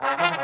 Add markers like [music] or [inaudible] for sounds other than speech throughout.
Well, [laughs]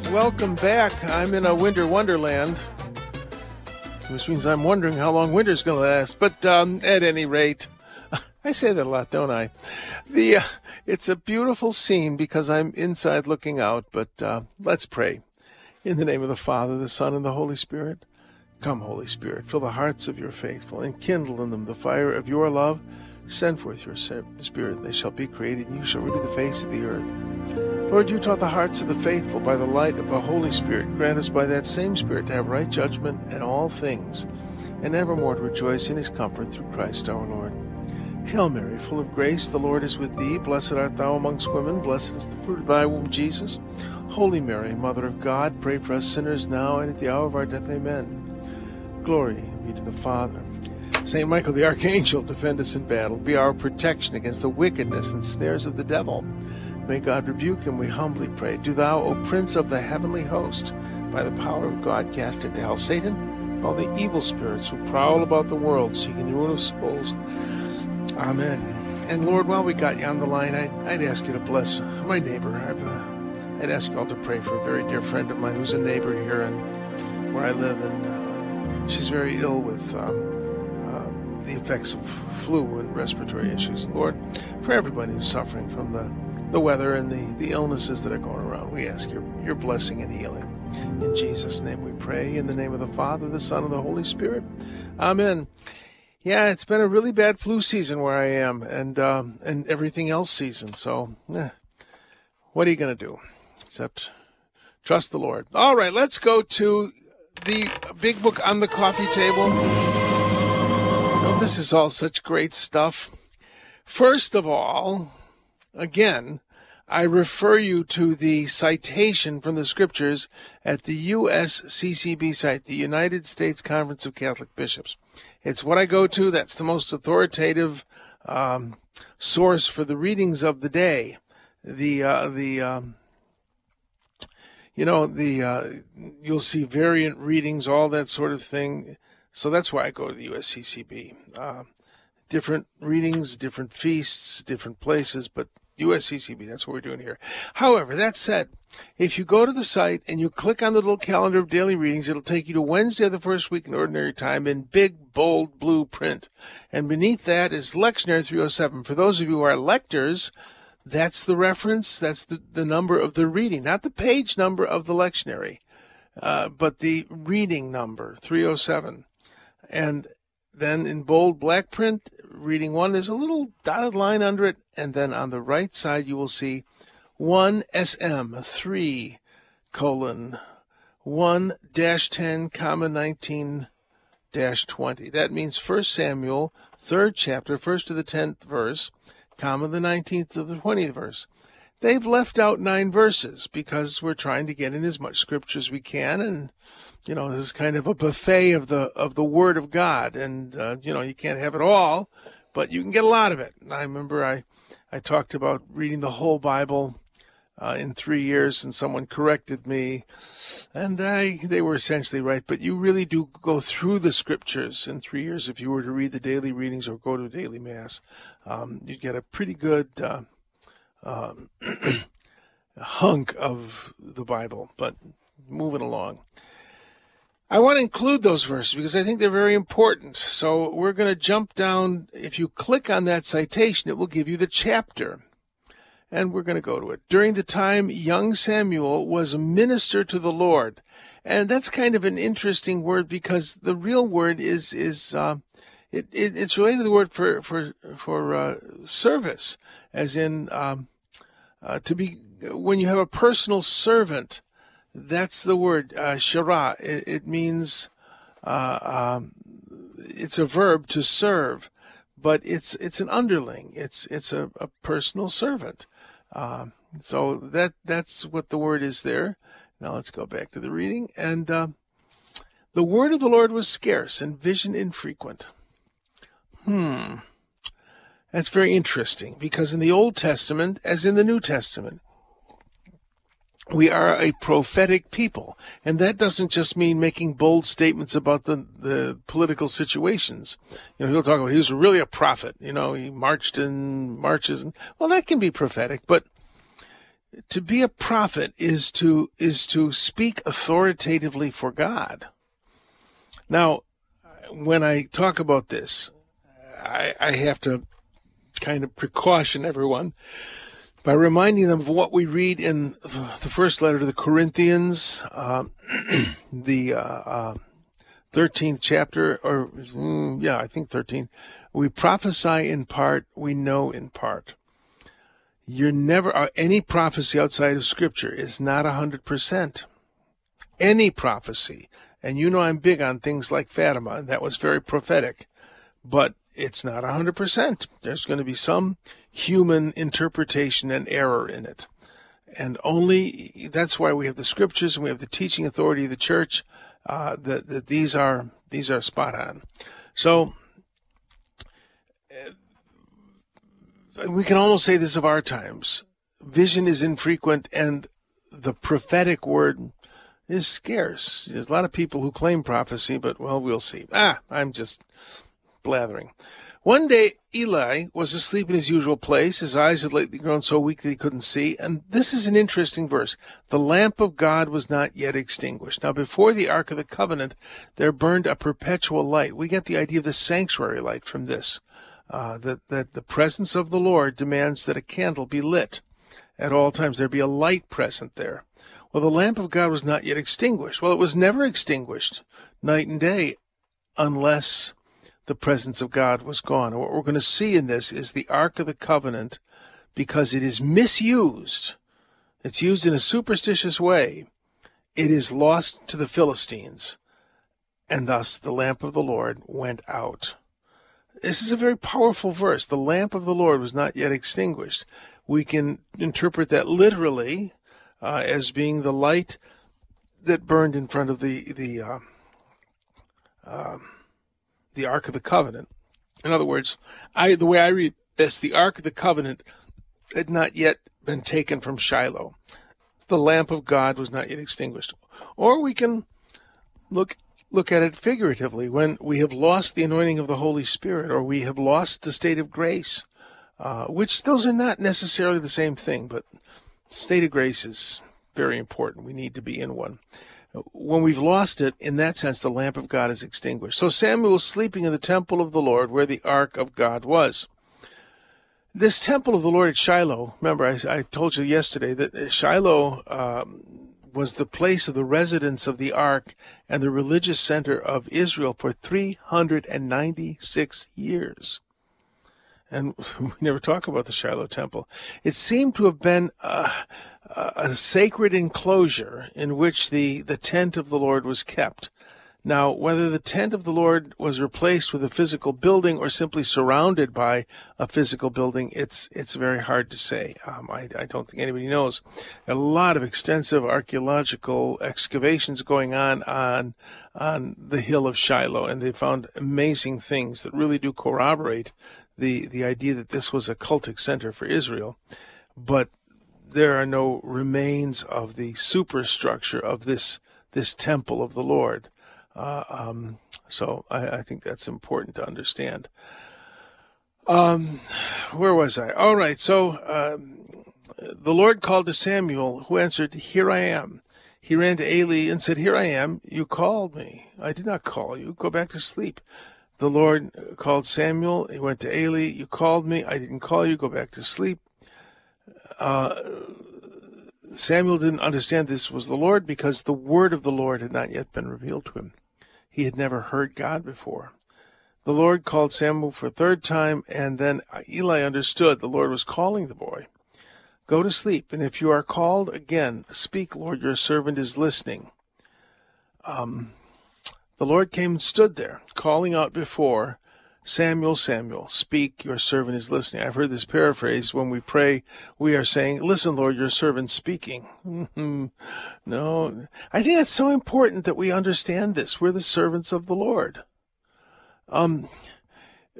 Welcome back. I'm in a winter wonderland, which means I'm wondering how long winter's going to last. But um, at any rate, [laughs] I say that a lot, don't I? The uh, it's a beautiful scene because I'm inside looking out. But uh, let's pray. In the name of the Father, the Son, and the Holy Spirit. Come, Holy Spirit, fill the hearts of your faithful and kindle in them the fire of your love. Send forth your Spirit, they shall be created, and you shall renew the face of the earth. Lord, you taught the hearts of the faithful by the light of the Holy Spirit. Grant us by that same Spirit to have right judgment in all things, and evermore to rejoice in his comfort through Christ our Lord. Hail Mary, full of grace, the Lord is with thee. Blessed art thou amongst women, blessed is the fruit of thy womb, Jesus. Holy Mary, Mother of God, pray for us sinners now and at the hour of our death. Amen. Glory be to the Father. Saint Michael the Archangel, defend us in battle. Be our protection against the wickedness and snares of the devil. May God rebuke him, we humbly pray. Do thou, O Prince of the heavenly host, by the power of God, cast into hell Satan, all the evil spirits who prowl about the world, seeking the ruin of souls. Amen. And Lord, while we got you on the line, I'd, I'd ask you to bless my neighbor. I've, uh, I'd ask you all to pray for a very dear friend of mine who's a neighbor here and where I live, and uh, she's very ill with um, um, the effects of flu and respiratory issues. Lord, for everybody who's suffering from the, the weather and the, the illnesses that are going around, we ask your, your blessing and healing. In Jesus' name we pray. In the name of the Father, the Son, and the Holy Spirit. Amen. Yeah, it's been a really bad flu season where I am, and um, and everything else season. So, eh, what are you going to do? Except trust the Lord. All right, let's go to the big book on the coffee table. Oh, this is all such great stuff. First of all, again, I refer you to the citation from the scriptures at the USCCB site, the United States Conference of Catholic Bishops. It's what I go to. That's the most authoritative um, source for the readings of the day. The uh, the um, you know the uh, you'll see variant readings, all that sort of thing. So that's why I go to the USCCB. Uh, different readings, different feasts, different places, but USCCB, that's what we're doing here. However, that said, if you go to the site and you click on the little calendar of daily readings, it'll take you to Wednesday of the first week in ordinary time in big, bold blue print. And beneath that is Lectionary 307. For those of you who are lectors, that's the reference, that's the, the number of the reading, not the page number of the lectionary, uh, but the reading number, 307. And then in bold black print, reading one, there's a little dotted line under it, and then on the right side you will see 1 SM 3 colon 1 dash 10 comma 19 dash 20. That means 1 Samuel, third chapter, first to the 10th verse, comma the 19th to the 20th verse. They've left out nine verses because we're trying to get in as much scripture as we can, and you know this is kind of a buffet of the of the Word of God, and uh, you know you can't have it all, but you can get a lot of it. I remember I I talked about reading the whole Bible uh, in three years, and someone corrected me, and I they were essentially right. But you really do go through the scriptures in three years if you were to read the daily readings or go to daily mass. Um, you'd get a pretty good. Uh, um, [clears throat] hunk of the Bible, but moving along. I want to include those verses because I think they're very important. So we're going to jump down. If you click on that citation, it will give you the chapter. And we're going to go to it. During the time young Samuel was a minister to the Lord. And that's kind of an interesting word because the real word is, is, uh, it, it, it's related to the word for, for, for, uh, service, as in, um, uh, to be, when you have a personal servant, that's the word, uh, shara. It, it means, uh, um, it's a verb to serve, but it's it's an underling. It's it's a, a personal servant. Um, so that that's what the word is there. Now let's go back to the reading. And uh, the word of the Lord was scarce and vision infrequent. Hmm. That's very interesting because in the Old Testament, as in the New Testament, we are a prophetic people. And that doesn't just mean making bold statements about the, the political situations. You know, he'll talk about he was really a prophet. You know, he marched and marches. And, well, that can be prophetic, but to be a prophet is to is to speak authoritatively for God. Now, when I talk about this, I, I have to kind of precaution everyone by reminding them of what we read in the first letter to the Corinthians, uh, [clears throat] the uh, uh, 13th chapter, or mm, yeah, I think 13. We prophesy in part, we know in part. You're never, uh, any prophecy outside of Scripture is not 100%. Any prophecy. And you know I'm big on things like Fatima, and that was very prophetic. But it's not 100%. There's going to be some human interpretation and error in it. And only that's why we have the scriptures and we have the teaching authority of the church. Uh, that, that these are these are spot on. So uh, we can almost say this of our times: vision is infrequent, and the prophetic word is scarce. There's a lot of people who claim prophecy, but well, we'll see. Ah, I'm just blathering. One day, Eli was asleep in his usual place. His eyes had lately grown so weak that he couldn't see. And this is an interesting verse. The lamp of God was not yet extinguished. Now, before the Ark of the Covenant, there burned a perpetual light. We get the idea of the sanctuary light from this. Uh, that, that the presence of the Lord demands that a candle be lit at all times. There be a light present there. Well, the lamp of God was not yet extinguished. Well, it was never extinguished night and day unless the presence of God was gone. And what we're going to see in this is the Ark of the Covenant, because it is misused, it's used in a superstitious way, it is lost to the Philistines, and thus the lamp of the Lord went out. This is a very powerful verse. The lamp of the Lord was not yet extinguished. We can interpret that literally uh, as being the light that burned in front of the the uh, um, the Ark of the Covenant. In other words, I the way I read this, the Ark of the Covenant had not yet been taken from Shiloh. The lamp of God was not yet extinguished. Or we can look look at it figuratively when we have lost the anointing of the Holy Spirit or we have lost the state of grace, uh, which those are not necessarily the same thing, but state of grace is very important. We need to be in one when we've lost it, in that sense, the lamp of God is extinguished. So Samuel was sleeping in the temple of the Lord where the ark of God was. This temple of the Lord at Shiloh, remember, I, I told you yesterday that Shiloh um, was the place of the residence of the ark and the religious center of Israel for 396 years. And [laughs] we never talk about the Shiloh temple. It seemed to have been uh, a sacred enclosure in which the, the tent of the Lord was kept. Now, whether the tent of the Lord was replaced with a physical building or simply surrounded by a physical building, it's it's very hard to say. Um, I, I don't think anybody knows. A lot of extensive archaeological excavations going on on on the hill of Shiloh, and they found amazing things that really do corroborate the the idea that this was a cultic center for Israel. But there are no remains of the superstructure of this this temple of the Lord. Uh, um, so I, I, think that's important to understand. Um, where was I? All right. So um, the Lord called to Samuel, who answered, "Here I am." He ran to Eli and said, "Here I am. You called me. I did not call you. Go back to sleep." The Lord called Samuel. He went to Eli. You called me. I didn't call you. Go back to sleep uh, Samuel didn't understand this was the Lord because the word of the Lord had not yet been revealed to him. He had never heard God before. The Lord called Samuel for a third time, and then Eli understood the Lord was calling the boy. Go to sleep, and if you are called again, speak, Lord, your servant is listening. Um, the Lord came and stood there, calling out before Samuel, Samuel, speak, your servant is listening. I've heard this paraphrase when we pray, we are saying, Listen, Lord, your servant's speaking. [laughs] no, I think that's so important that we understand this. We're the servants of the Lord. Um,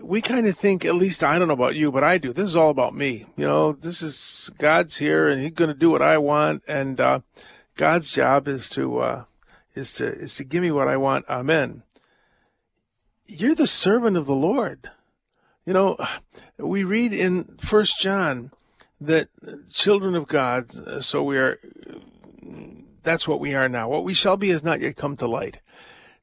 we kind of think, at least I don't know about you, but I do. This is all about me. You know, this is God's here and He's going to do what I want. And, uh, God's job is to, uh, is to, is to give me what I want. Amen you're the servant of the Lord. You know, we read in First John that children of God, so we are, that's what we are now. What we shall be has not yet come to light.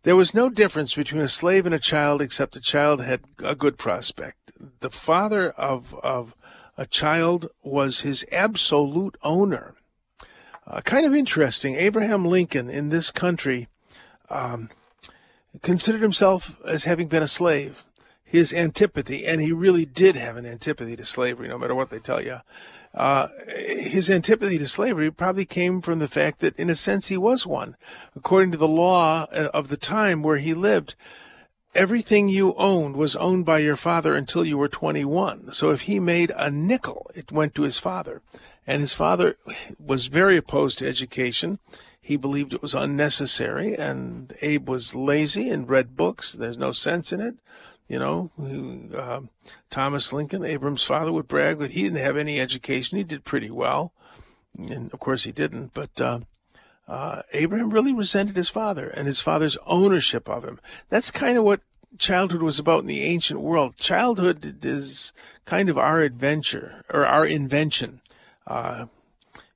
There was no difference between a slave and a child except a child had a good prospect. The father of, of a child was his absolute owner. Uh, kind of interesting. Abraham Lincoln in this country um, considered himself as having been a slave. His antipathy, and he really did have an antipathy to slavery, no matter what they tell you. Uh, his antipathy to slavery probably came from the fact that, in a sense, he was one. According to the law uh, of the time where he lived, everything you owned was owned by your father until you were 21. So if he made a nickel, it went to his father. And his father was very opposed to education. He believed it was unnecessary, and Abe was lazy and read books. There's no sense in it. You know, uh, Thomas Lincoln, Abraham's father, would brag that he didn't have any education. He did pretty well. And of course, he didn't. But uh, uh, Abraham really resented his father and his father's ownership of him. That's kind of what childhood was about in the ancient world. Childhood is kind of our adventure or our invention. Uh,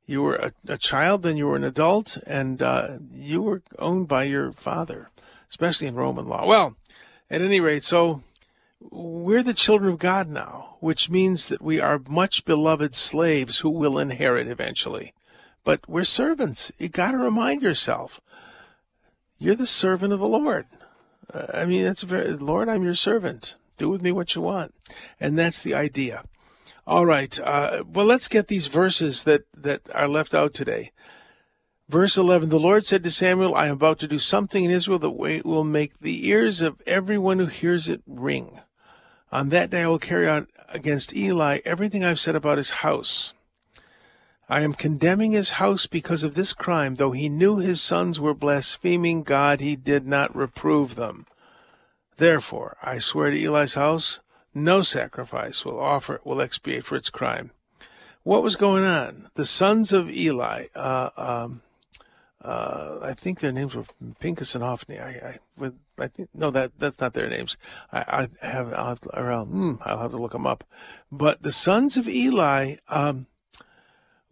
you were a, a child, then you were an adult, and uh, you were owned by your father, especially in Roman law. Well, at any rate, so we're the children of God now, which means that we are much beloved slaves who will inherit eventually. But we're servants. You got to remind yourself, you're the servant of the Lord. Uh, I mean, that's very, Lord, I'm your servant. Do with me what you want. And that's the idea. All right. Uh, well, let's get these verses that, that are left out today. Verse 11 The Lord said to Samuel, I am about to do something in Israel that will make the ears of everyone who hears it ring. On that day I will carry out against Eli everything I've said about his house. I am condemning his house because of this crime. Though he knew his sons were blaspheming God, he did not reprove them. Therefore, I swear to Eli's house no sacrifice will offer will expiate for its crime. What was going on? The sons of Eli, uh, um, uh, I think their names were Pinchas and Hophni. I, I, I think no, that that's not their names. I, I have, I'll have, to, I'll, hmm, I'll have to look them up. But the sons of Eli, um,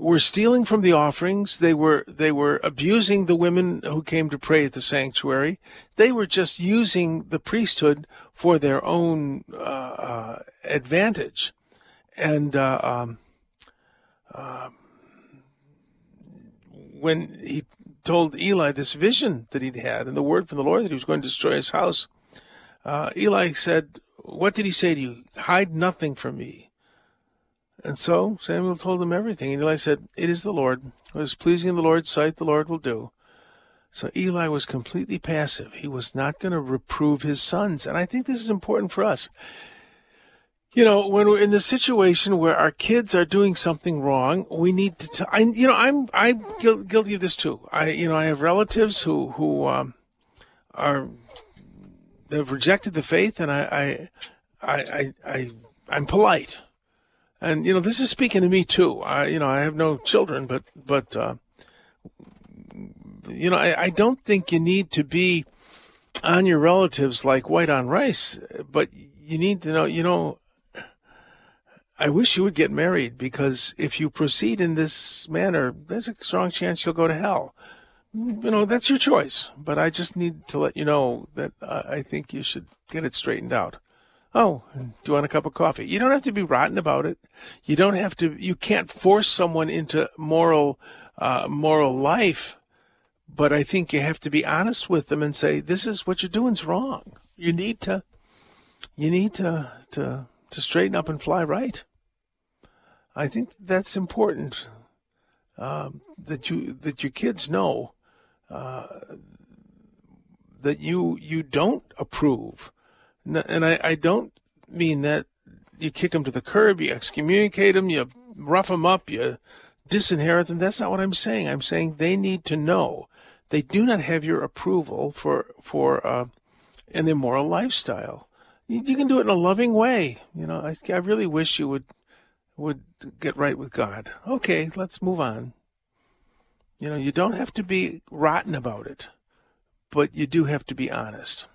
were stealing from the offerings. They were they were abusing the women who came to pray at the sanctuary. They were just using the priesthood for their own uh, uh, advantage. And uh, um, um, when he told Eli this vision that he'd had and the word from the Lord that he was going to destroy his house, uh, Eli said, "What did he say to you? Hide nothing from me." And so Samuel told him everything. And Eli said, It is the Lord. What is pleasing in the Lord's sight, the Lord will do. So Eli was completely passive. He was not going to reprove his sons. And I think this is important for us. You know, when we're in the situation where our kids are doing something wrong, we need to. T- I, you know, I'm I'm guilty of this too. I, you know, I have relatives who who um, are have rejected the faith, and I I I I, I I'm polite. And you know, this is speaking to me too. I, you know, I have no children, but but uh, you know, I, I don't think you need to be on your relatives like white on rice, but you need to know. You know, I wish you would get married because if you proceed in this manner, there's a strong chance you'll go to hell. You know, that's your choice, but I just need to let you know that I think you should get it straightened out. Oh, do you want a cup of coffee? You don't have to be rotten about it. You don't have to. You can't force someone into moral, uh, moral life. But I think you have to be honest with them and say, "This is what you're doing's wrong. You need to, you need to to to straighten up and fly right." I think that's important. Um, that you that your kids know uh, that you you don't approve and I, I don't mean that you kick them to the curb, you excommunicate them, you rough them up, you disinherit them. That's not what I'm saying. I'm saying they need to know they do not have your approval for for uh, an immoral lifestyle. You, you, can do it in a loving way. You know, I, I really wish you would would get right with God. Okay, let's move on. You know, you don't have to be rotten about it, but you do have to be honest.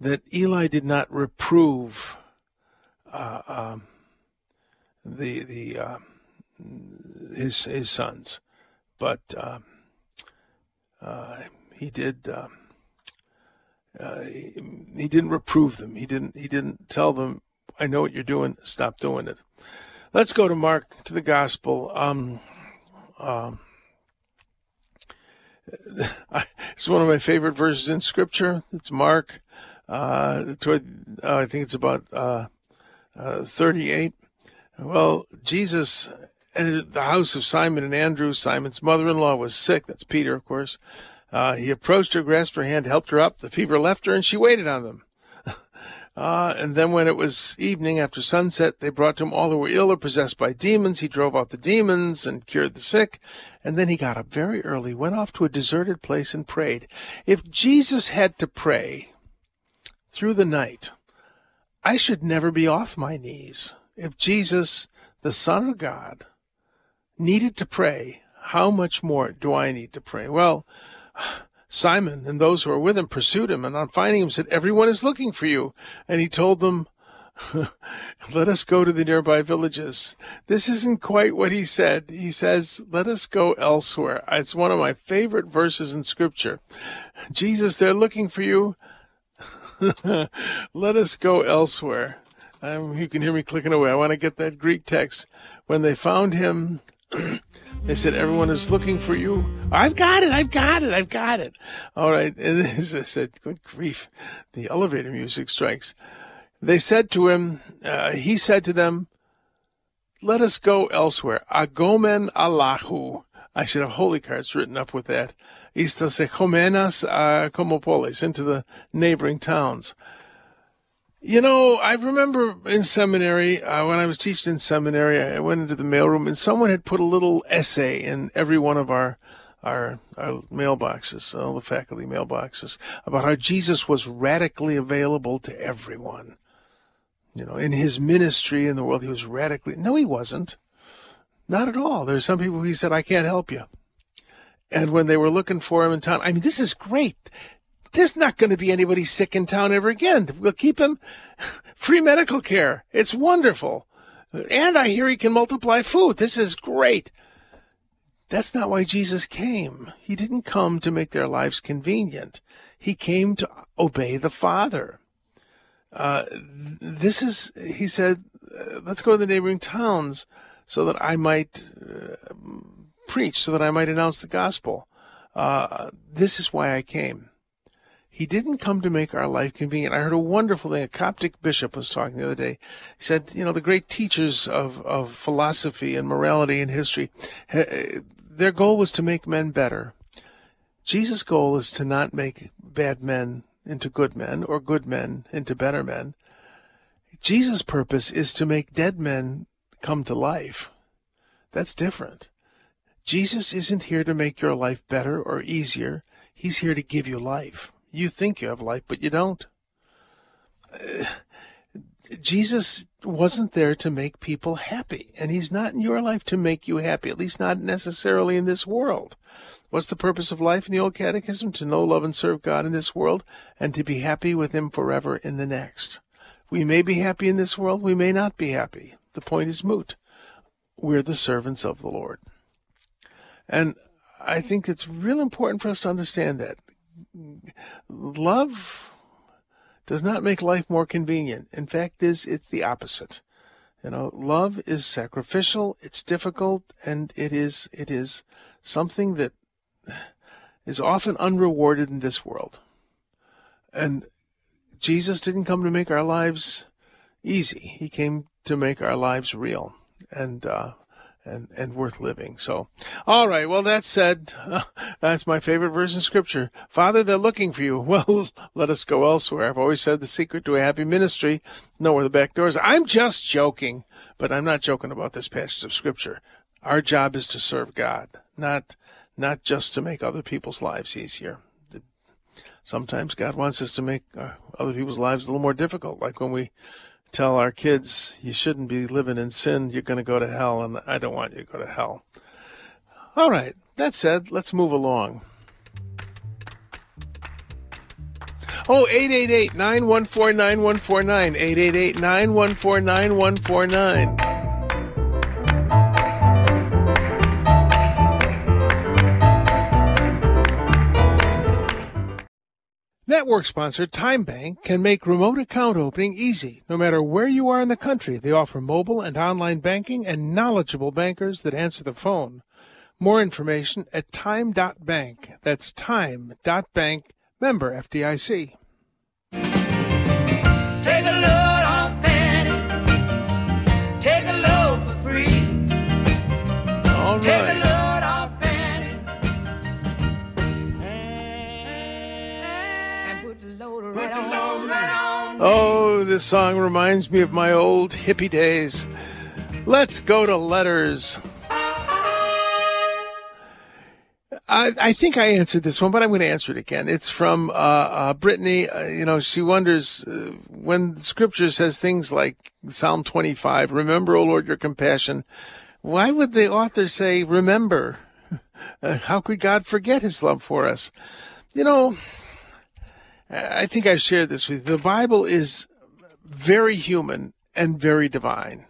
That Eli did not reprove uh, um, the the uh, his his sons, but um, he did. Um, uh, he, he, didn't reprove them. He didn't. He didn't tell them, "I know what you're doing. Stop doing it." Let's go to Mark to the Gospel. Um, um, [laughs] it's one of my favorite verses in Scripture. It's Mark. Uh, toward, uh, I think it's about uh, uh, 38. Well, Jesus the house of Simon and Andrew. Simon's mother-in-law was sick. That's Peter, of course. Uh, he approached her, grasped her hand, helped her up. The fever left her, and she waited on them. [laughs] Uh, and then when it was evening after sunset, they brought to him all who were ill or possessed by demons. He drove out the demons and cured the sick. And then he got up very early, went off to a deserted place and prayed. If Jesus had to pray through the night, I should never be off my knees. If Jesus, the Son of God, needed to pray, how much more do I need to pray? Well, Simon and those who were with him pursued him, and on finding him said, Everyone is looking for you. And he told them, [laughs] Let us go to the nearby villages. This isn't quite what he said. He says, Let us go elsewhere. It's one of my favorite verses in Scripture. Jesus, they're looking for you. [laughs] Let us go elsewhere. Um, you can hear me clicking away. I want to get that Greek text. When they found him, [clears throat] they said, Everyone is looking for you. I've got it. I've got it. I've got it. All right. And [laughs] I said, Good grief. The elevator music strikes. They said to him, uh, He said to them, Let us go elsewhere. Agomen Allahu. I should have holy cards written up with that. Estas ecomenas uh, como polis, into the neighboring towns. You know, I remember in seminary, uh, when I was teaching in seminary, I went into the mailroom and someone had put a little essay in every one of our our, our mailboxes, all the faculty mailboxes, about how Jesus was radically available to everyone. You know, in his ministry in the world, he was radically, no, he wasn't. Not at all. There's some people he said, I can't help you. And when they were looking for him in town, I mean, this is great there's not going to be anybody sick in town ever again. We'll keep him [laughs] free medical care. It's wonderful. And I hear he can multiply food. This is great. That's not why Jesus came. He didn't come to make their lives convenient. He came to obey the Father. Uh, this is, he said, uh, let's go to the neighboring towns so that I might uh, preach, so that I might announce the gospel. Uh, this is why I came. He didn't come to make our life convenient. I heard a wonderful thing. A Coptic bishop was talking the other day. He said, you know, the great teachers of, of philosophy and morality and history, eh, eh, their goal was to make men better. Jesus' goal is to not make bad men into good men or good men into better men. Jesus' purpose is to make dead men come to life. That's different. Jesus isn't here to make your life better or easier. He's here to give you life. You think you have life, but you don't. [sighs] Jesus wasn't there to make people happy, and he's not in your life to make you happy, at least not necessarily in this world. What's the purpose of life in the Old Catechism? To know, love, and serve God in this world, and to be happy with him forever in the next. We may be happy in this world, we may not be happy. The point is moot. We're the servants of the Lord. And I think it's real important for us to understand that love does not make life more convenient. In fact, is it's the opposite. You know, love is sacrificial, it's difficult, and it is it is something that is often unrewarded in this world. And Jesus didn't come to make our lives easy. He came to make our lives real. And uh, and, and worth living. So, all right. Well, that said, uh, [laughs] that's my favorite verse in scripture. Father, they're looking for you. [laughs] Well, let us go elsewhere. I've always said the secret to a happy ministry, know where the back doors. I'm just joking, but I'm not joking about this passage of scripture. Our job is to serve God, not, not just to make other people's lives easier. Sometimes God wants us to make uh, other people's lives a little more difficult, like when we tell our kids, you shouldn't be living in sin, you're going to go to hell, and I don't want you to go to hell. All right, that said, let's move along. Oh, 888 914 9149. 888 914 9149. Network sponsor TimeBank can make remote account opening easy. No matter where you are in the country, they offer mobile and online banking and knowledgeable bankers that answer the phone. More information at time.bank. That's time.bank. Member FDIC. Oh, this song reminds me of my old hippie days. Let's go to letters. I, I, think I answered this one, but I'm going to answer it again. It's from uh, uh, Brittany. Uh, you know, she wonders uh, when Scripture says things like Psalm 25, "Remember, O Lord, your compassion." Why would the author say "remember"? [laughs] Uh, how could God forget His love for us? You know, I think I've shared this with you. The Bible is very human and very divine.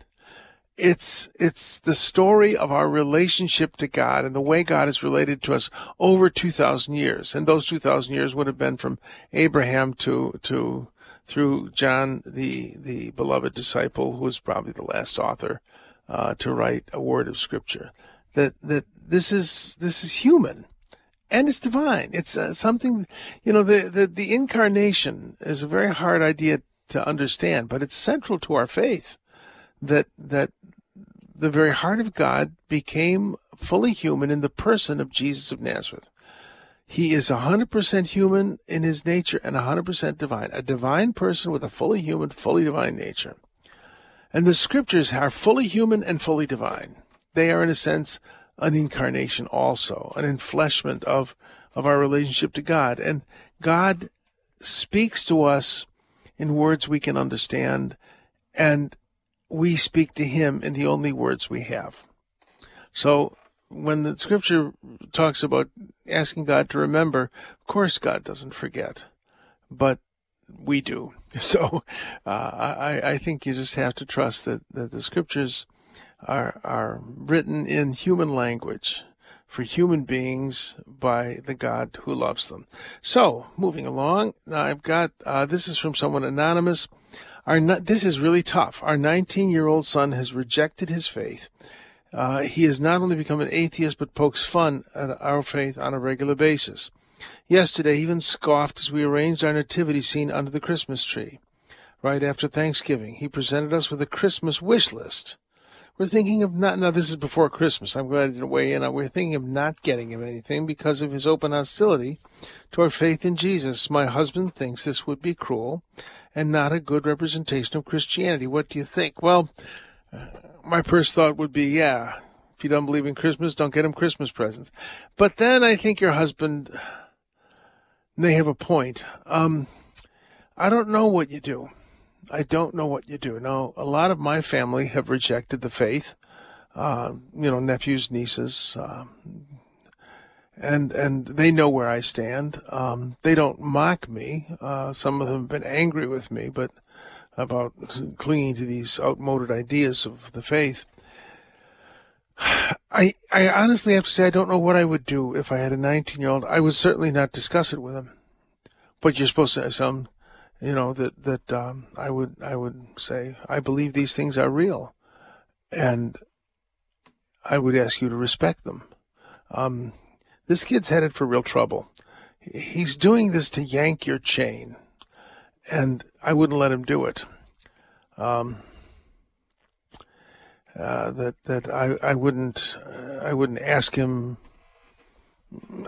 It's it's the story of our relationship to God and the way God has related to us over 2000 years. And those 2000 years would have been from Abraham to to through John the the beloved disciple who was probably the last author uh, to write a word of scripture. That that this is this is human and it's divine. It's uh, something, you know, the, the, the incarnation is a very hard idea to understand, but it's central to our faith that, that the very heart of God became fully human in the person of Jesus of Nazareth. He is 100% human in his nature and 100% divine, a divine person with a fully human, fully divine nature. And the scriptures are fully human and fully divine. They are, in a sense, an incarnation also, an enfleshment of, of our relationship to God. And God speaks to us in words we can understand, and we speak to Him in the only words we have. So when the scripture talks about asking God to remember, of course God doesn't forget, but we do. [laughs] So uh, I, I think you just have to trust that, that the scriptures are, are written in human language for human beings by the God who loves them. So, moving along, I've got uh, this is from someone anonymous. Our this is really tough. Our 19 year old son has rejected his faith. Uh, he has not only become an atheist, but pokes fun at our faith on a regular basis. Yesterday, he even scoffed as we arranged our nativity scene under the Christmas tree. Right after Thanksgiving, he presented us with a Christmas wish list. We're thinking of not, now this is before Christmas. I'm glad I didn't weigh in. We're thinking of not getting him anything because of his open hostility to our faith in Jesus. My husband thinks this would be cruel and not a good representation of Christianity. What do you think? Well, uh, my first thought would be, yeah, if you don't believe in Christmas, don't get him Christmas presents. But then I think your husband may have a point. Um, I don't know what you do. I don't know what you do. Now, a lot of my family have rejected the faith. Uh, you know, nephews, nieces, uh, and and they know where I stand. Um, they don't mock me. Uh, some of them have been angry with me, but about clinging to these outmoded ideas of the faith. [sighs] I I honestly have to say I don't know what I would do if I had a 19 year old. I would certainly not discuss it with him. But you're supposed to some you know that that um, I would I would say I believe these things are real, and I would ask you to respect them. Um, this kid's headed for real trouble. He's doing this to yank your chain, and I wouldn't let him do it. Um, uh, that that I, I wouldn't uh, I wouldn't ask him.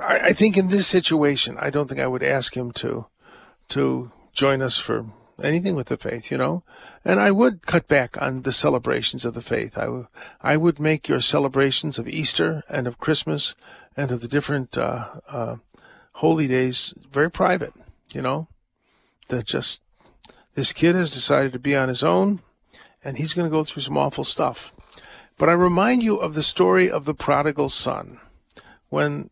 I, I think in this situation, I don't think I would ask him to to join us for anything with the faith, you know. And I would cut back on the celebrations of the faith. I, w- I would make your celebrations of Easter and of Christmas and of the different uh, uh, holy days very private, you know. That just this kid has decided to be on his own and he's going to go through some awful stuff. But I remind you of the story of the prodigal son. When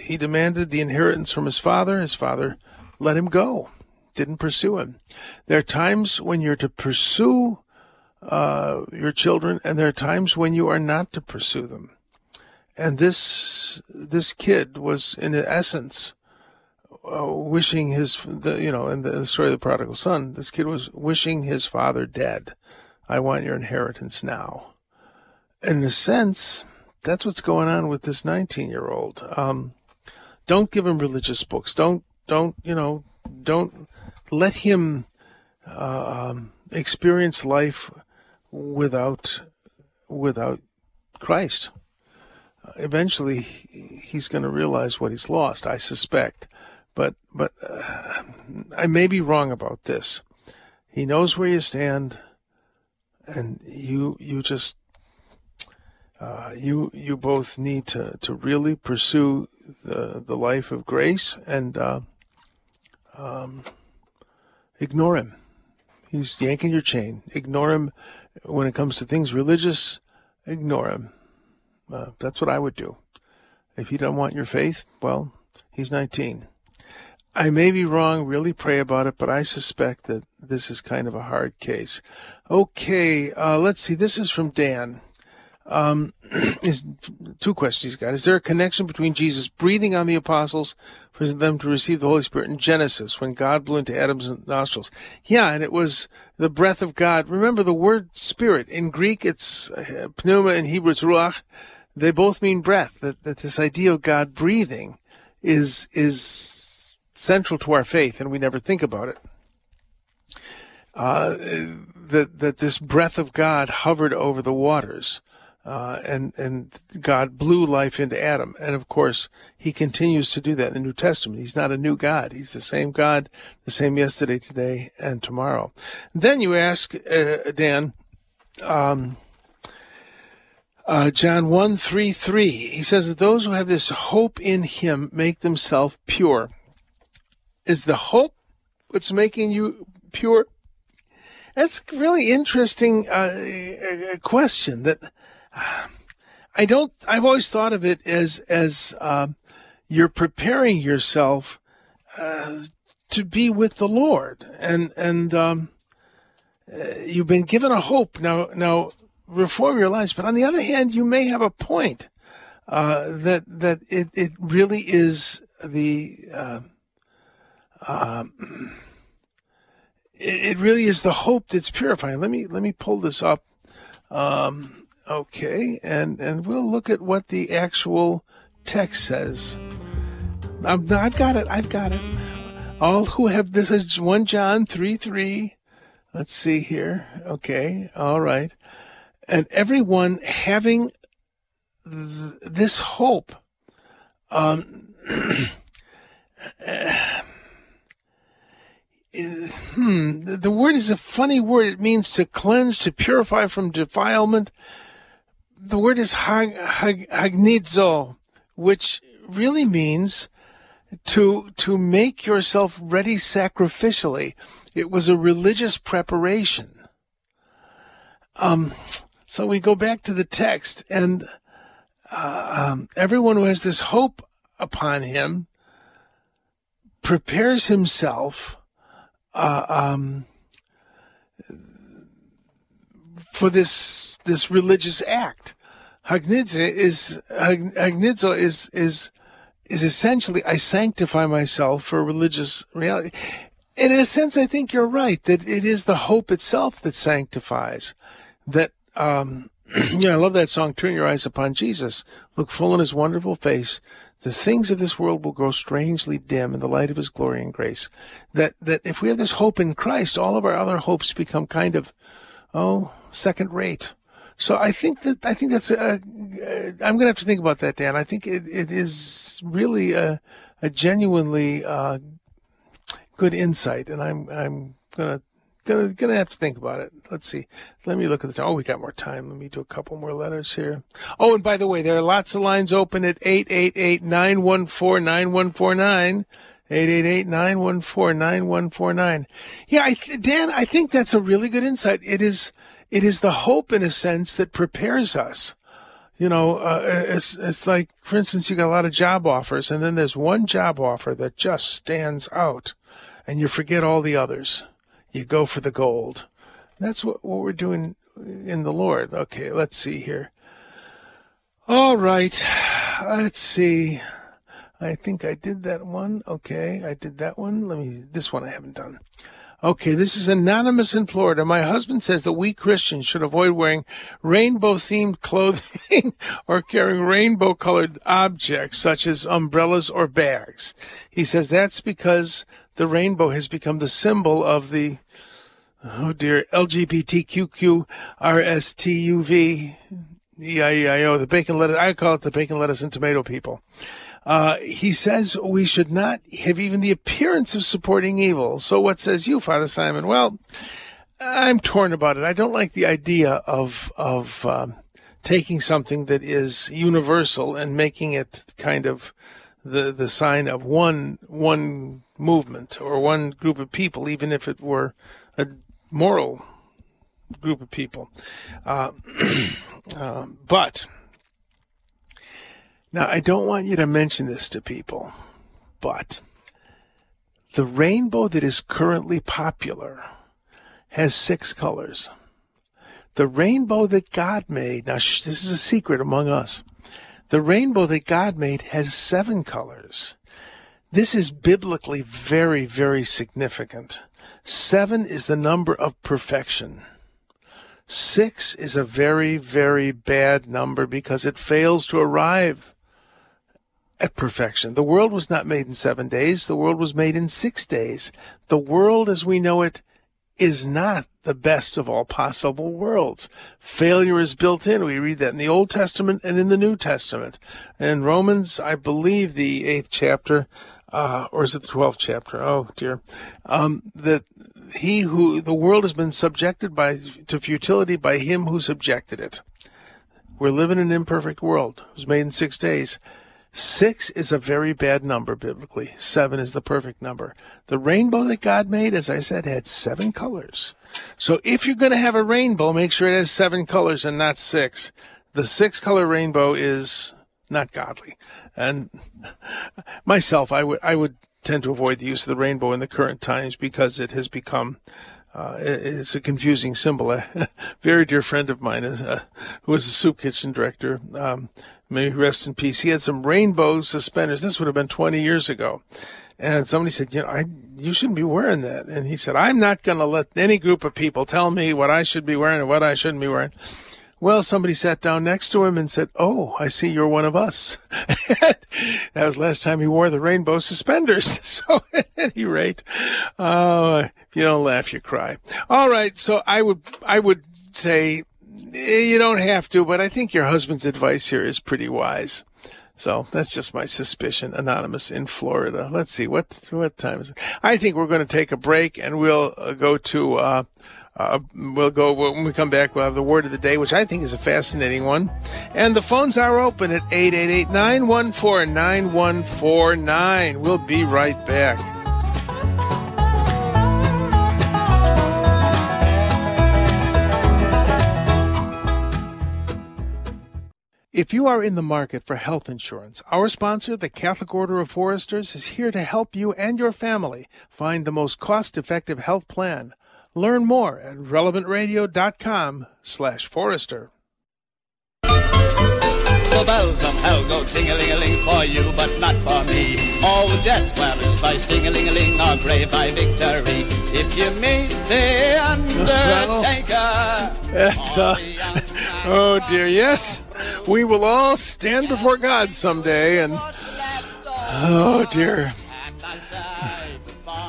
he demanded the inheritance from his father, his father let him go didn't pursue him. There are times when you're to pursue uh, your children, and there are times when you are not to pursue them. And this this kid was, in essence, uh, wishing his, the, you know, in the, story of the prodigal son, this kid was wishing his father dead. I want your inheritance now. In a sense, that's what's going on with this 19 year old. Um, don't give him religious books. Don't, don't, you know, don't let him uh, um, experience life without without Christ. Eventually, he's going to realize what he's lost. I suspect, but but uh, I may be wrong about this. He knows where you stand, and you you just uh, you you both need to, to really pursue the the life of grace and uh, um, ignore him. He's yanking your chain. Ignore him when it comes to things religious. Ignore him. Uh, that's what I would do. If you don't want your faith, well, he's 19. I may be wrong, really pray about it, but I suspect that this is kind of a hard case. Okay, uh, let's see. This is from Dan. Um, [clears throat] is two questions he's got. Is there a connection between Jesus breathing on the apostles for them to receive the Holy Spirit in Genesis when God blew into Adam's nostrils? Yeah, and it was the breath of God. Remember the word spirit in Greek, it's uh, pneuma, in Hebrew it's ruach. They both mean breath. That, that this idea of God breathing is is central to our faith, and we never think about it. Uh, that that this breath of God hovered over the waters. Uh, and and God blew life into Adam, and of course He continues to do that in the New Testament. He's not a new God; He's the same God, the same yesterday, today, and tomorrow. Then you ask uh, Dan, um, uh, John one three three. He says that those who have this hope in Him make themselves pure. Is the hope what's making you pure? That's really interesting uh, question. That I don't. I've always thought of it as as uh, you're preparing yourself uh, to be with the Lord, and and um, uh, you've been given a hope. Now now reform your lives. But on the other hand, you may have a point uh, that that it it really is the uh, um, it, it really is the hope that's purifying. Let me let me pull this up. Um, Okay, and and we'll look at what the actual text says. I've, I've got it. I've got it. All who have this is one John three three. Let's see here. Okay, all right, and everyone having th- this hope. Um, [clears throat] hmm, the word is a funny word. It means to cleanse, to purify from defilement the word is hag, hag, hagnidzo, which really means to to make yourself ready sacrificially. It was a religious preparation. Um, so we go back to the text, and uh, um, everyone who has this hope upon him prepares himself uh, um, for this this religious act. Hagnidzo is Hagnidzo is is is essentially I sanctify myself for religious reality. And in a sense, I think you're right that it is the hope itself that sanctifies. That um, [clears throat] you know, I love that song. Turn your eyes upon Jesus. Look full in His wonderful face. The things of this world will grow strangely dim in the light of His glory and grace. That that if we have this hope in Christ, all of our other hopes become kind of oh second rate. So I think that I think that's a, a I'm going to have to think about that, Dan. I think it, it is really a, a genuinely uh, good insight, and I'm I'm gonna gonna gonna have to think about it. Let's see. Let me look at the time. Oh, we got more time. Let me do a couple more letters here. Oh, and by the way, there are lots of lines open at 888-914-9149. 888-914-9149. Yeah, I th- Dan, I think that's a really good insight. It is it is the hope in a sense that prepares us. You know, uh, it's it's like, for instance, you got a lot of job offers, and then there's one job offer that just stands out, and you forget all the others you go for the gold. That's what, what we're doing in the Lord. Okay, let's see here. All right, [sighs] let's see. I think I did that one. Okay, I did that one. Let me, this one I haven't done. Okay, this is anonymous in Florida. My husband says that we Christians should avoid wearing rainbow themed clothing [laughs] or carrying rainbow colored objects such as umbrellas or bags. He says that's because the rainbow has become the symbol of the oh dear LGBTQQ RSTUV EIEIO, the bacon lettuce. I call it the bacon lettuce and tomato people. Uh, he says we should not have even the appearance of supporting evil. So what says you, Father Simon? Well, I'm torn about it. I don't like the idea of of um, taking something that is universal and making it kind of the the sign of one one movement or one group of people, even if it were a moral group of people. Uh, [clears throat] uh, but now I don't want you to mention this to people, but the rainbow that is currently popular has six colors. The rainbow that God made, now sh- this is a secret among us. The rainbow that God made has seven colors. This is biblically very, very significant. Seven is the number of perfection. Six is a very, very bad number because it fails to arrive at perfection. The world was not made in seven days. The world was made in six days. The world as we know it is not the best of all possible worlds. Failure is built in. We read that in the Old Testament and in the New Testament. In Romans, I believe the eighth chapter, uh, or is it the 12th chapter? Oh dear. Um, that he who, the world has been subjected by, to futility by him who subjected it. We're living in an imperfect world. It was made in six days. Six is a very bad number biblically. Seven is the perfect number. The rainbow that God made, as I said, had seven colors. So if you're going to have a rainbow, make sure it has seven colors and not six. The six color rainbow is not godly. And [laughs] myself, I would, I would tend to avoid the use of the rainbow in the current times because it has become uh, it's a confusing symbol. [laughs] A very dear friend of mine, uh, who was a soup kitchen director, um, may rest in peace. He had some rainbow suspenders. This would have been 20 years ago. And somebody said, you know, I, you shouldn't be wearing that. And he said, I'm not going to let any group of people tell me what I should be wearing and what I shouldn't be wearing. Well, somebody sat down next to him and said, Oh, I see you're one of us. [laughs] that was last time he wore the rainbow suspenders. [laughs] So at any rate, uh, if you don't laugh, you cry. All right. So I would, I would say you don't have to, but I think your husband's advice here is pretty wise. So that's just my suspicion. Anonymous in Florida. Let's see what what time is it. I think we're going to take a break and we'll uh, go to uh, uh, we'll go when we come back. We'll have the word of the day, which I think is a fascinating one. And the phones are open at 888 914 9149. We'll be right back. If you are in the market for health insurance, our sponsor, the Catholic Order of Foresters, is here to help you and your family find the most cost-effective health plan. Learn more at relevantradio.com slash forester. The bells of hell go ting-a-ling-a-ling for you, but not for me. All the death dwellers by sting-a-ling-a-ling are brave by victory. If you meet the Undertaker... [laughs] Yes, uh, [laughs] oh dear, yes, we will all stand before God someday, and oh dear.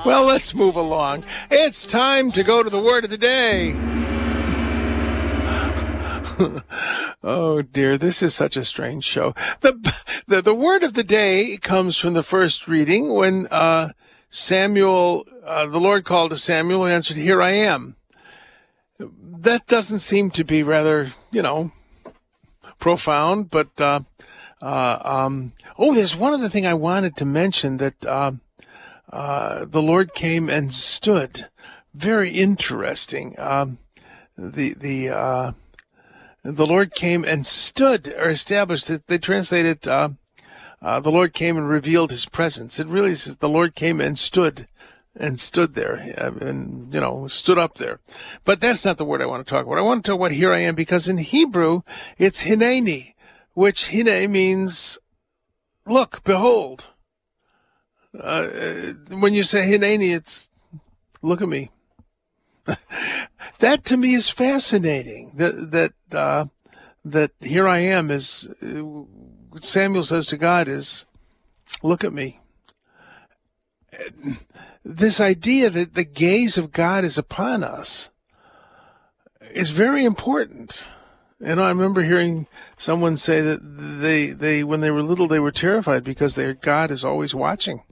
Well, let's move along. It's time to go to the word of the day. [laughs] oh dear, this is such a strange show. The, the, the word of the day comes from the first reading when, uh, Samuel, uh, the Lord called to Samuel and answered, here I am. That doesn't seem to be rather, you know, profound, but, uh, uh, um, oh, there's one other thing I wanted to mention that, uh, uh, the Lord came and stood. Very interesting. Um, the, the, the Lord came and stood or established it. They translated, uh, uh, the Lord came and revealed his presence. It really says the Lord came and stood and stood there and, you know, stood up there. But that's not the word I want to talk about. I want to talk about here I am because in Hebrew, it's hineni, which hine means look, behold. Uh, when you say hineni, it's look at me. [laughs] that to me is fascinating. That that uh, that here I am is what Samuel says to God is, look at me. This idea that the gaze of God is upon us is very important. And I remember hearing someone say that they, they, when they were little, they were terrified because their God is always watching.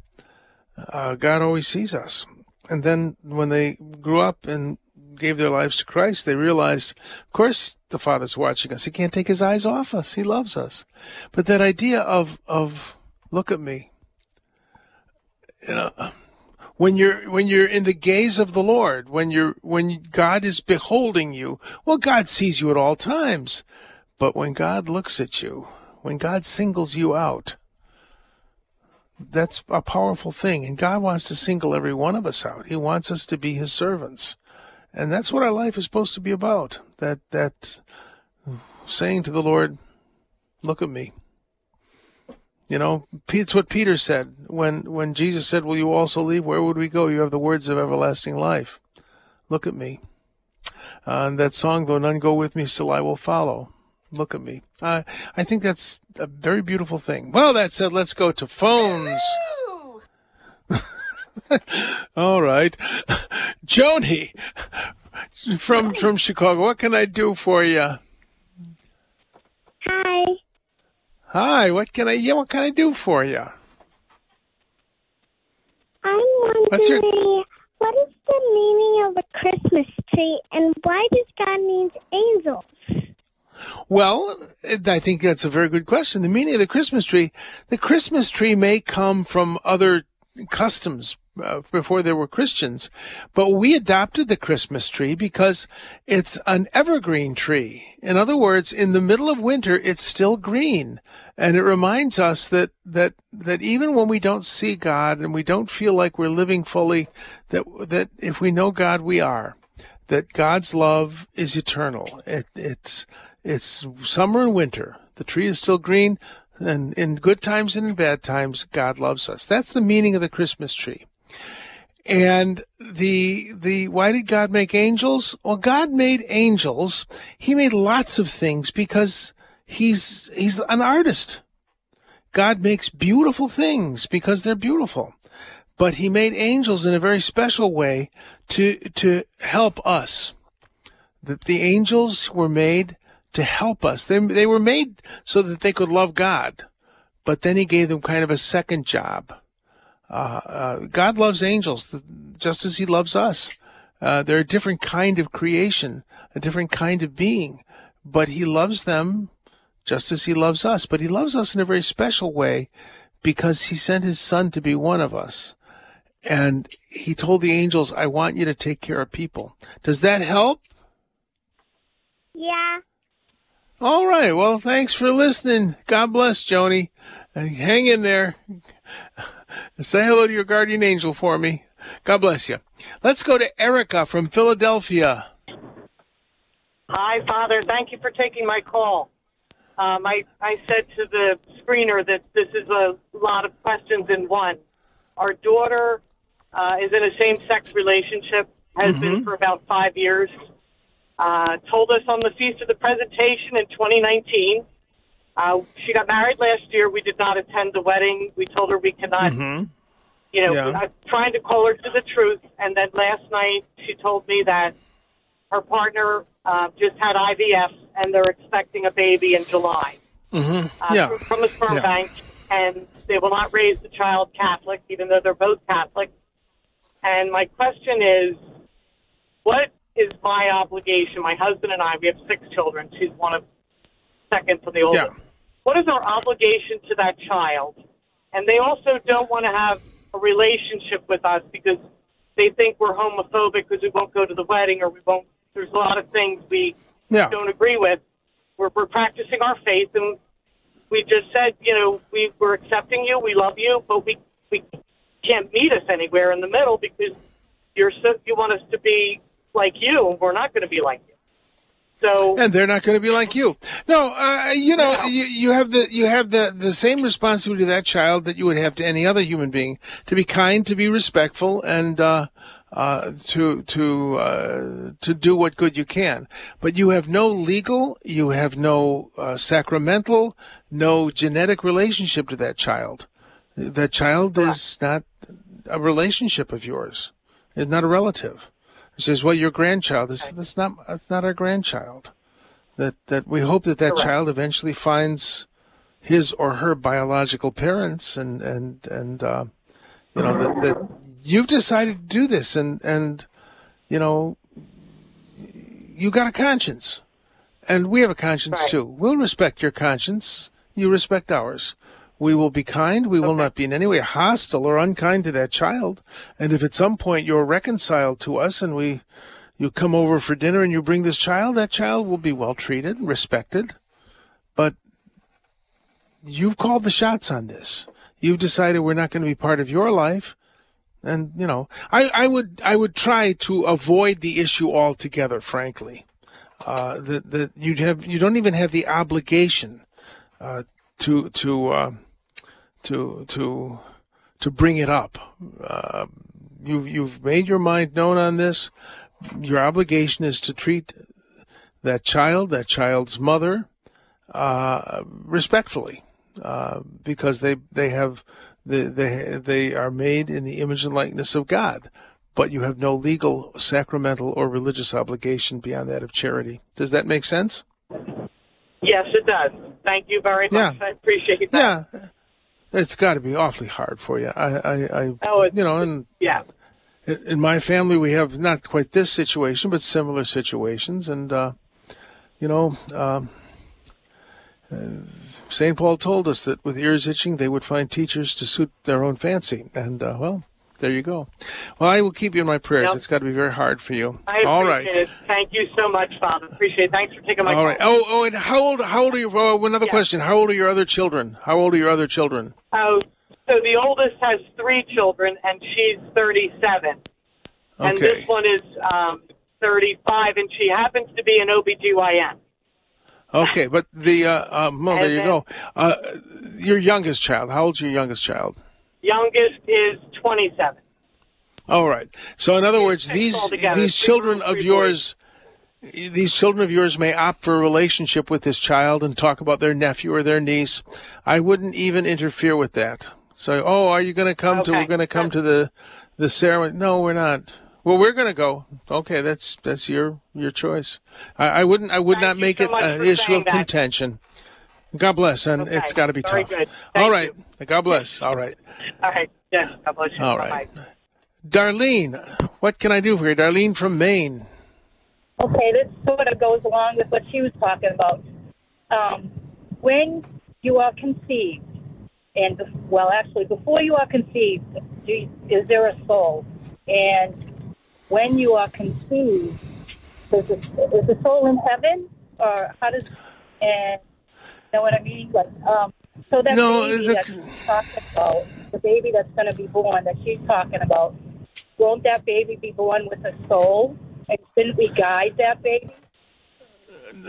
Uh, God always sees us. And then when they grew up and gave their lives to Christ, they realized, of course, the Father's watching us. He can't take his eyes off us. He loves us. But that idea of, of, look at me, you know, when you're, when you're in the gaze of the Lord, when you're, when God is beholding you, well, God sees you at all times. But when God looks at you, when God singles you out, that's a powerful thing. And God wants to single every one of us out. He wants us to be his servants. And that's what our life is supposed to be about. That, that saying to the Lord, look at me. You know, it's what Peter said when, when Jesus said, will you also leave? Where would we go? You have the words of everlasting life. Look at me. Uh, and that song, though none go with me, still I will follow. Look at me. Uh, I think that's a very beautiful thing. Well, that said, let's go to phones. [laughs] All right. [laughs] Joni from from Chicago. What can I do for you? Hi. Hi. What can I yeah, what can I do for you? I'm wondering your- what is the meaning of a Christmas tree and why does God need angels? Well, I think that's a very good question. The meaning of the Christmas tree, the Christmas tree may come from other customs uh, before there were Christians, but we adopted the Christmas tree because it's an evergreen tree. In other words, in the middle of winter, it's still green. And it reminds us that, that, that even when we don't see God and we don't feel like we're living fully, that, that if we know God, we are. That God's love is eternal. It, it's, it's summer and winter. The tree is still green. And in good times and in bad times, God loves us. That's the meaning of the Christmas tree. And the, the, why did God make angels? Well, God made angels. He made lots of things because he's, he's an artist. God makes beautiful things because they're beautiful. But he made angels in a very special way to, to help us. That the angels were made to help us. They, they were made so that they could love God. But then he gave them kind of a second job. Uh, uh, God loves angels just as he loves us. Uh, they're a different kind of creation, a different kind of being, but he loves them just as he loves us. But he loves us in a very special way because he sent his son to be one of us. And he told the angels, I want you to take care of people. Does that help? Yeah. All right. Well, thanks for listening. God bless, Joni. Hang in there. [laughs] Say hello to your guardian angel for me. God bless you. Let's go to Erica from Philadelphia. Hi, Father. Thank you for taking my call. Um, I, I said to the screener that this is a lot of questions in one. Our daughter uh, is in a same sex relationship, has been for about five years. Uh, told us on the Feast of the Presentation in 2019. Uh, she got married last year. We did not attend the wedding. We told her we cannot, you know, Yeah. I'm trying to call her to the truth. And then last night she told me that her partner uh, just had IVF and they're expecting a baby in July Mm-hmm. uh, Yeah. from, from a sperm Yeah. bank, and they will not raise the child Catholic, even though they're both Catholic. And my question is, what is my obligation? My husband and I, we have six children. She's one of second to the oldest. Yeah. What is our obligation to that child? And they also don't want to have a relationship with us because they think we're homophobic because we won't go to the wedding or we won't. There's a lot of things we Yeah. don't agree with. We're, we're practicing our faith, and we just said, you know, we, we're accepting you, we love you, but we we can't meet us anywhere in the middle because you're so you want us to be like you, and we're not going to be like you. So and they're not going to be like you. No, uh, you know, you, you have the you have the the same responsibility to that child that you would have to any other human being to be kind, to be respectful, and uh, uh, to to uh, to do what good you can. But you have no legal, you have no uh, sacramental, no genetic relationship to that child. That child is not a relationship of yours. It's not a relative. It says, "Well, your grandchild. This, that's not. That's not our grandchild. That that we hope that that Correct. child eventually finds his or her biological parents, and and and uh, you know that that you've decided to do this, and and you know you got a conscience, and we have a conscience Right. too. We'll respect your conscience. You respect ours. We will be kind. We will not be in any way hostile or unkind to that child. And if at some point you're reconciled to us and we, you come over for dinner and you bring this child, that child will be well treated respected. But you've called the shots on this. You've decided we're not going to be part of your life. And, you know, I, I would, I would try to avoid the issue altogether, frankly. Uh, that, that you'd have, you don't even have the obligation, uh, to, to, uh, to to to bring it up. Uh, you've you've made your mind known on this. Your obligation is to treat that child, that child's mother, uh, respectfully, uh, because they they have they, they they are made in the image and likeness of God. But you have no legal, sacramental, or religious obligation beyond that of charity. Does that make sense? yes, it does. Thank you very much. Yeah. I appreciate that. Yeah, it's got to be awfully hard for you. I, I, I Oh, you know, and Yeah. in my family we have not quite this situation but similar situations and uh, you know um, uh, st paul told us that with ears itching they would find teachers to suit their own fancy and uh, well there you go well i will keep you in my prayers Yep. it's got to be very hard for you I all right it. Thank you so much, Father. Appreciate it. Thanks for taking my all right call. oh oh and how old how old are you oh, another Yeah. question how old are your other children how old are your other children Oh, so the oldest has three children, and she's 37. Okay. And this one is um, 35, and she happens to be an OBGYN. okay but the uh, um, well there you go uh, your youngest child how old's your youngest child Youngest is 27. All right. So in other words, these these children of yours, these children of yours may opt for a relationship with this child and talk about their nephew or their niece. I wouldn't even interfere with that. So, oh, are you going to come to? We're going to come to the the ceremony. No, we're not. Well, we're going to go. Okay, that's that's your your choice. I, I wouldn't. I would Thank not make so it an issue of that. contention. God bless, and Okay, it's got to be very tough. good. All Thank. God bless. All right. All right. Yes. God bless you. All Bye-bye. Darlene, what can I do for you? Darlene from Maine. Okay, this sort of goes along with what she was talking about. Um, when you are conceived, and bef- well, actually, before you are conceived, do you, is there a soul? And when you are conceived, is the, is the soul in heaven, or how does? And you know what I mean? Like, um, so that No, baby that she's talking about, the baby that's going to be born that she's talking about, won't that baby be born with a soul? And shouldn't we guide that baby?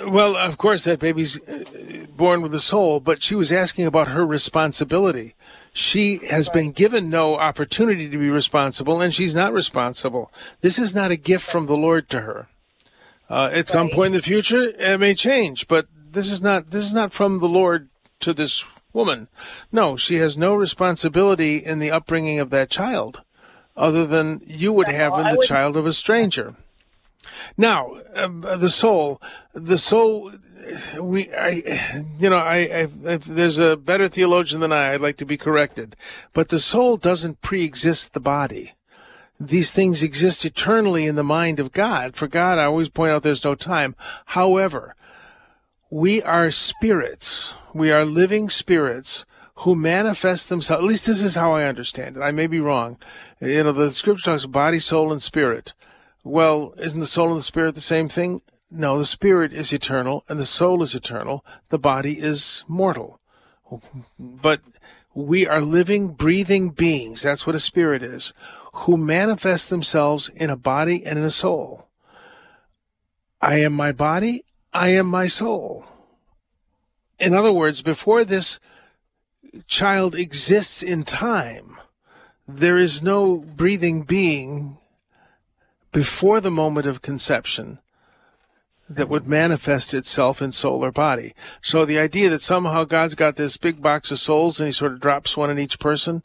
Well, of course, that baby's uh, born with a soul, but she was asking about her responsibility. She has been given no opportunity to be responsible, and she's not responsible. This is not a gift from the Lord to her. Uh, at some point in the future, it may change, but this is not this is not from the Lord to this woman. No, she has no responsibility in the upbringing of that child, other than you would have in I the wouldn't- child of a stranger. Now, um, the soul, the soul, we, I, you know, I, I, if there's a better theologian than I. I'd like to be corrected, but the soul doesn't pre-exist the body. These things exist eternally in the mind of God. For God, I always point out there's no time. However, we are spirits. We are living spirits who manifest themselves. At least this is how I understand it. I may be wrong. You know, the scripture talks body, soul, and spirit. Well, isn't the soul and the spirit the same thing? No, the spirit is eternal and the soul is eternal. The body is mortal. But we are living, breathing beings. That's what a spirit is, who manifest themselves in a body and in a soul. I am my body. I am my soul. In other words, before this child exists in time, there is no breathing being before the moment of conception that would manifest itself in soul or body. So the idea that somehow God's got this big box of souls and he sort of drops one in each person,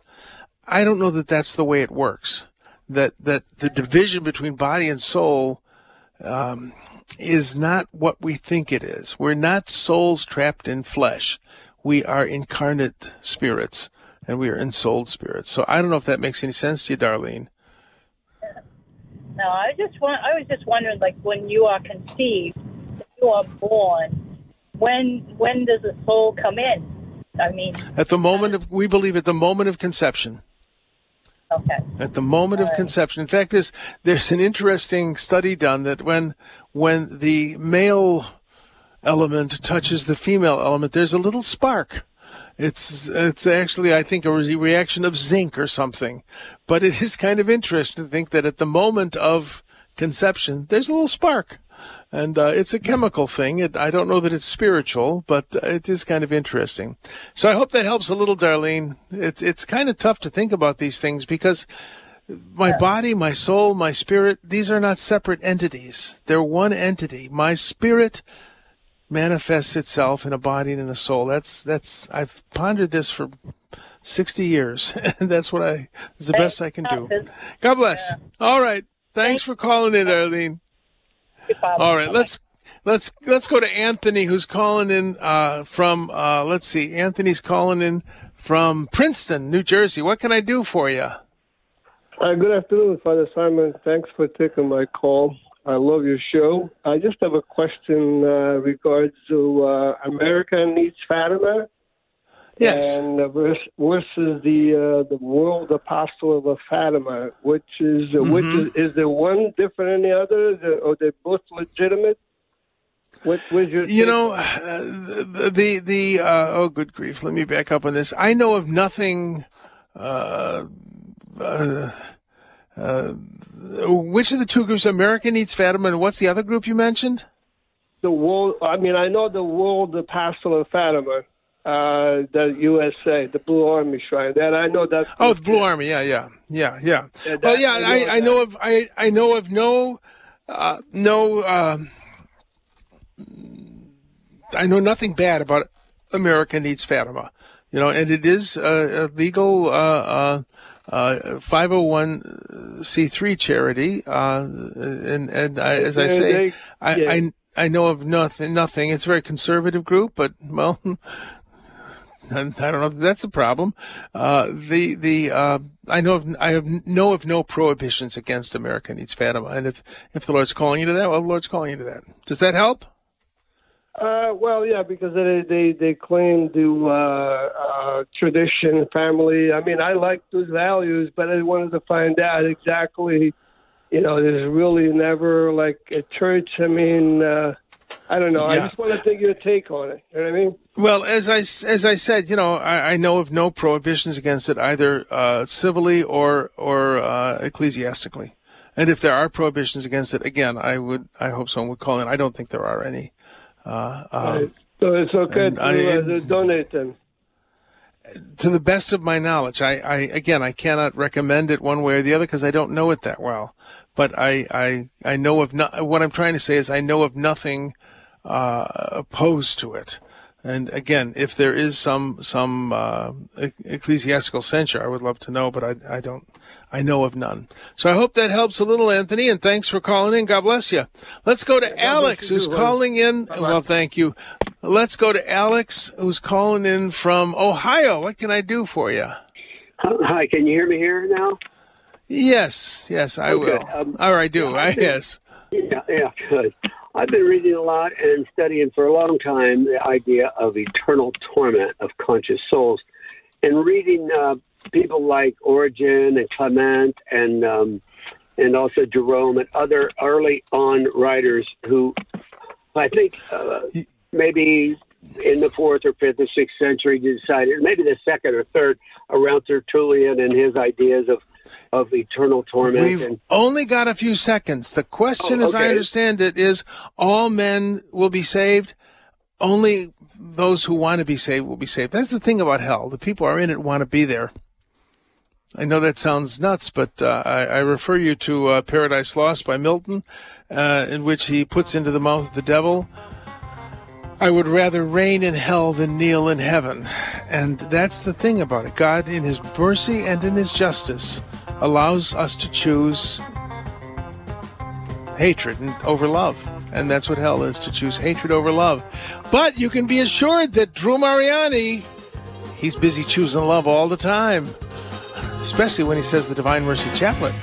I don't know that that's the way it works. That, that the division between body and soul, um, is not what we think it is. We're not souls trapped in flesh. We are incarnate spirits and we are ensouled spirits. So I don't know if that makes any sense to you, Darlene. No, I just want. I was just wondering, like, when you are conceived, you are born. When when does the soul come in? I mean, at the moment of we believe at the moment of conception. Okay. At the moment All of right. conception. In fact, there's there's an interesting study done that when when the male element touches the female element, there's a little spark. It's it's actually I think a re- reaction of zinc or something, but it is kind of interesting to think that at the moment of conception, there's a little spark, and uh, it's a chemical thing. It, I don't know that it's spiritual, but uh, it is kind of interesting. So I hope that helps a little, Darlene. It's it's kind of tough to think about these things because my body, my soul, my spirit, these are not separate entities. They're one entity. My spirit manifests itself in a body and in a soul. That's that's I've pondered this for 60 years. [laughs] that's what I is the best I can do. God bless. All right. Thanks for calling in, Arlene. All right, let's let's let's go to Anthony who's calling in uh, from uh, let's see. Anthony's calling in from Princeton, New Jersey. What can I do for you? Uh, good afternoon, Father Simon. Thanks for taking my call. I love your show. I just have a question uh, regards to uh, America needs Fatima. Yes. And uh, vers- versus the uh, the World Apostolate of Fatima, which is uh, which Mm-hmm. is, is there one different than the other, it- or they both legitimate? What was your You take know, uh, the the uh, oh, good grief! Let me back up on this. I know of nothing. Uh, uh, uh, which of the two groups? America needs Fatima, and what's the other group you mentioned? the world. I mean, I know the World Apostolate of Fatima, uh, the USA, the Blue Army Shrine. That I know that. Oh, the Blue Army. Yeah, yeah, yeah, yeah. Yeah, well, yeah, I know I, I know of I I know of no uh, no. Um, I know nothing bad about America needs Fatima. You know, and it is a, a legal uh, uh, uh, 501c3 charity. Uh, and and I, as I say, they- I, yeah. I I know of nothing. Nothing. It's a very conservative group, but well. [laughs] I don't know that's a problem. Uh, the the uh, I know of, I have know of no prohibitions against America needs Fatima, and if if the Lord's calling you to that, well, the Lord's calling you to that. Does that help? Uh, well, yeah, because they they, they claim to uh, uh, tradition, family. I mean, I like those values, but I wanted to find out exactly. You know, there's really never like a church. I mean, uh, I don't know. I just want to take your take on it. You know what I mean? Well, as I as I said, you know, I, I know of no prohibitions against it either uh, civilly or or uh, ecclesiastically. And if there are prohibitions against it, again, I would I hope someone would call in. I don't think there are any. Uh, um, So it's okay to, I- uh, to donate them. to the best of my knowledge, I, I again I cannot recommend it one way or the other because I don't know it that well. But I I, I know of no, what I'm trying to say is I know of nothing uh, opposed to it. And again, if there is some some uh, e- ecclesiastical censure, I would love to know, but I, I don't. I know of none. So I hope that helps a little, Anthony, and thanks for calling in. God bless you. Let's go to Alex, who's too, calling in. Well, thank you. Let's go to Alex, who's calling in from Ohio. What can I do for you? Hi, can you hear me here now? Yes, yes, I Okay, will. um, or I do. I, I think- yes. Yeah, yeah, good. I've been reading a lot and studying for a long time the idea of eternal torment of conscious souls, and reading uh, people like Origen and Clement and um, and also Jerome and other early on writers who I think uh, maybe in the fourth or fifth or sixth century you decided, maybe the second or third, around Tertullian and his ideas of of eternal torment We've and only got a few seconds. The question, Oh, as I understand it, is all men will be saved. Only those who want to be saved will be saved. That's the thing about hell. The people who are in it want to be there. I know that sounds nuts, but uh, I, I refer you to uh, Paradise Lost by Milton, uh, in which he puts into the mouth of the devil, I would rather reign in hell than kneel in heaven. And that's the thing about it. God, in his mercy and in his justice, allows us to choose hatred over love. And that's what hell is to choose hatred over love. But you can be assured that Drew Mariani, he's busy choosing love all the time, especially when he says the Divine Mercy Chaplet.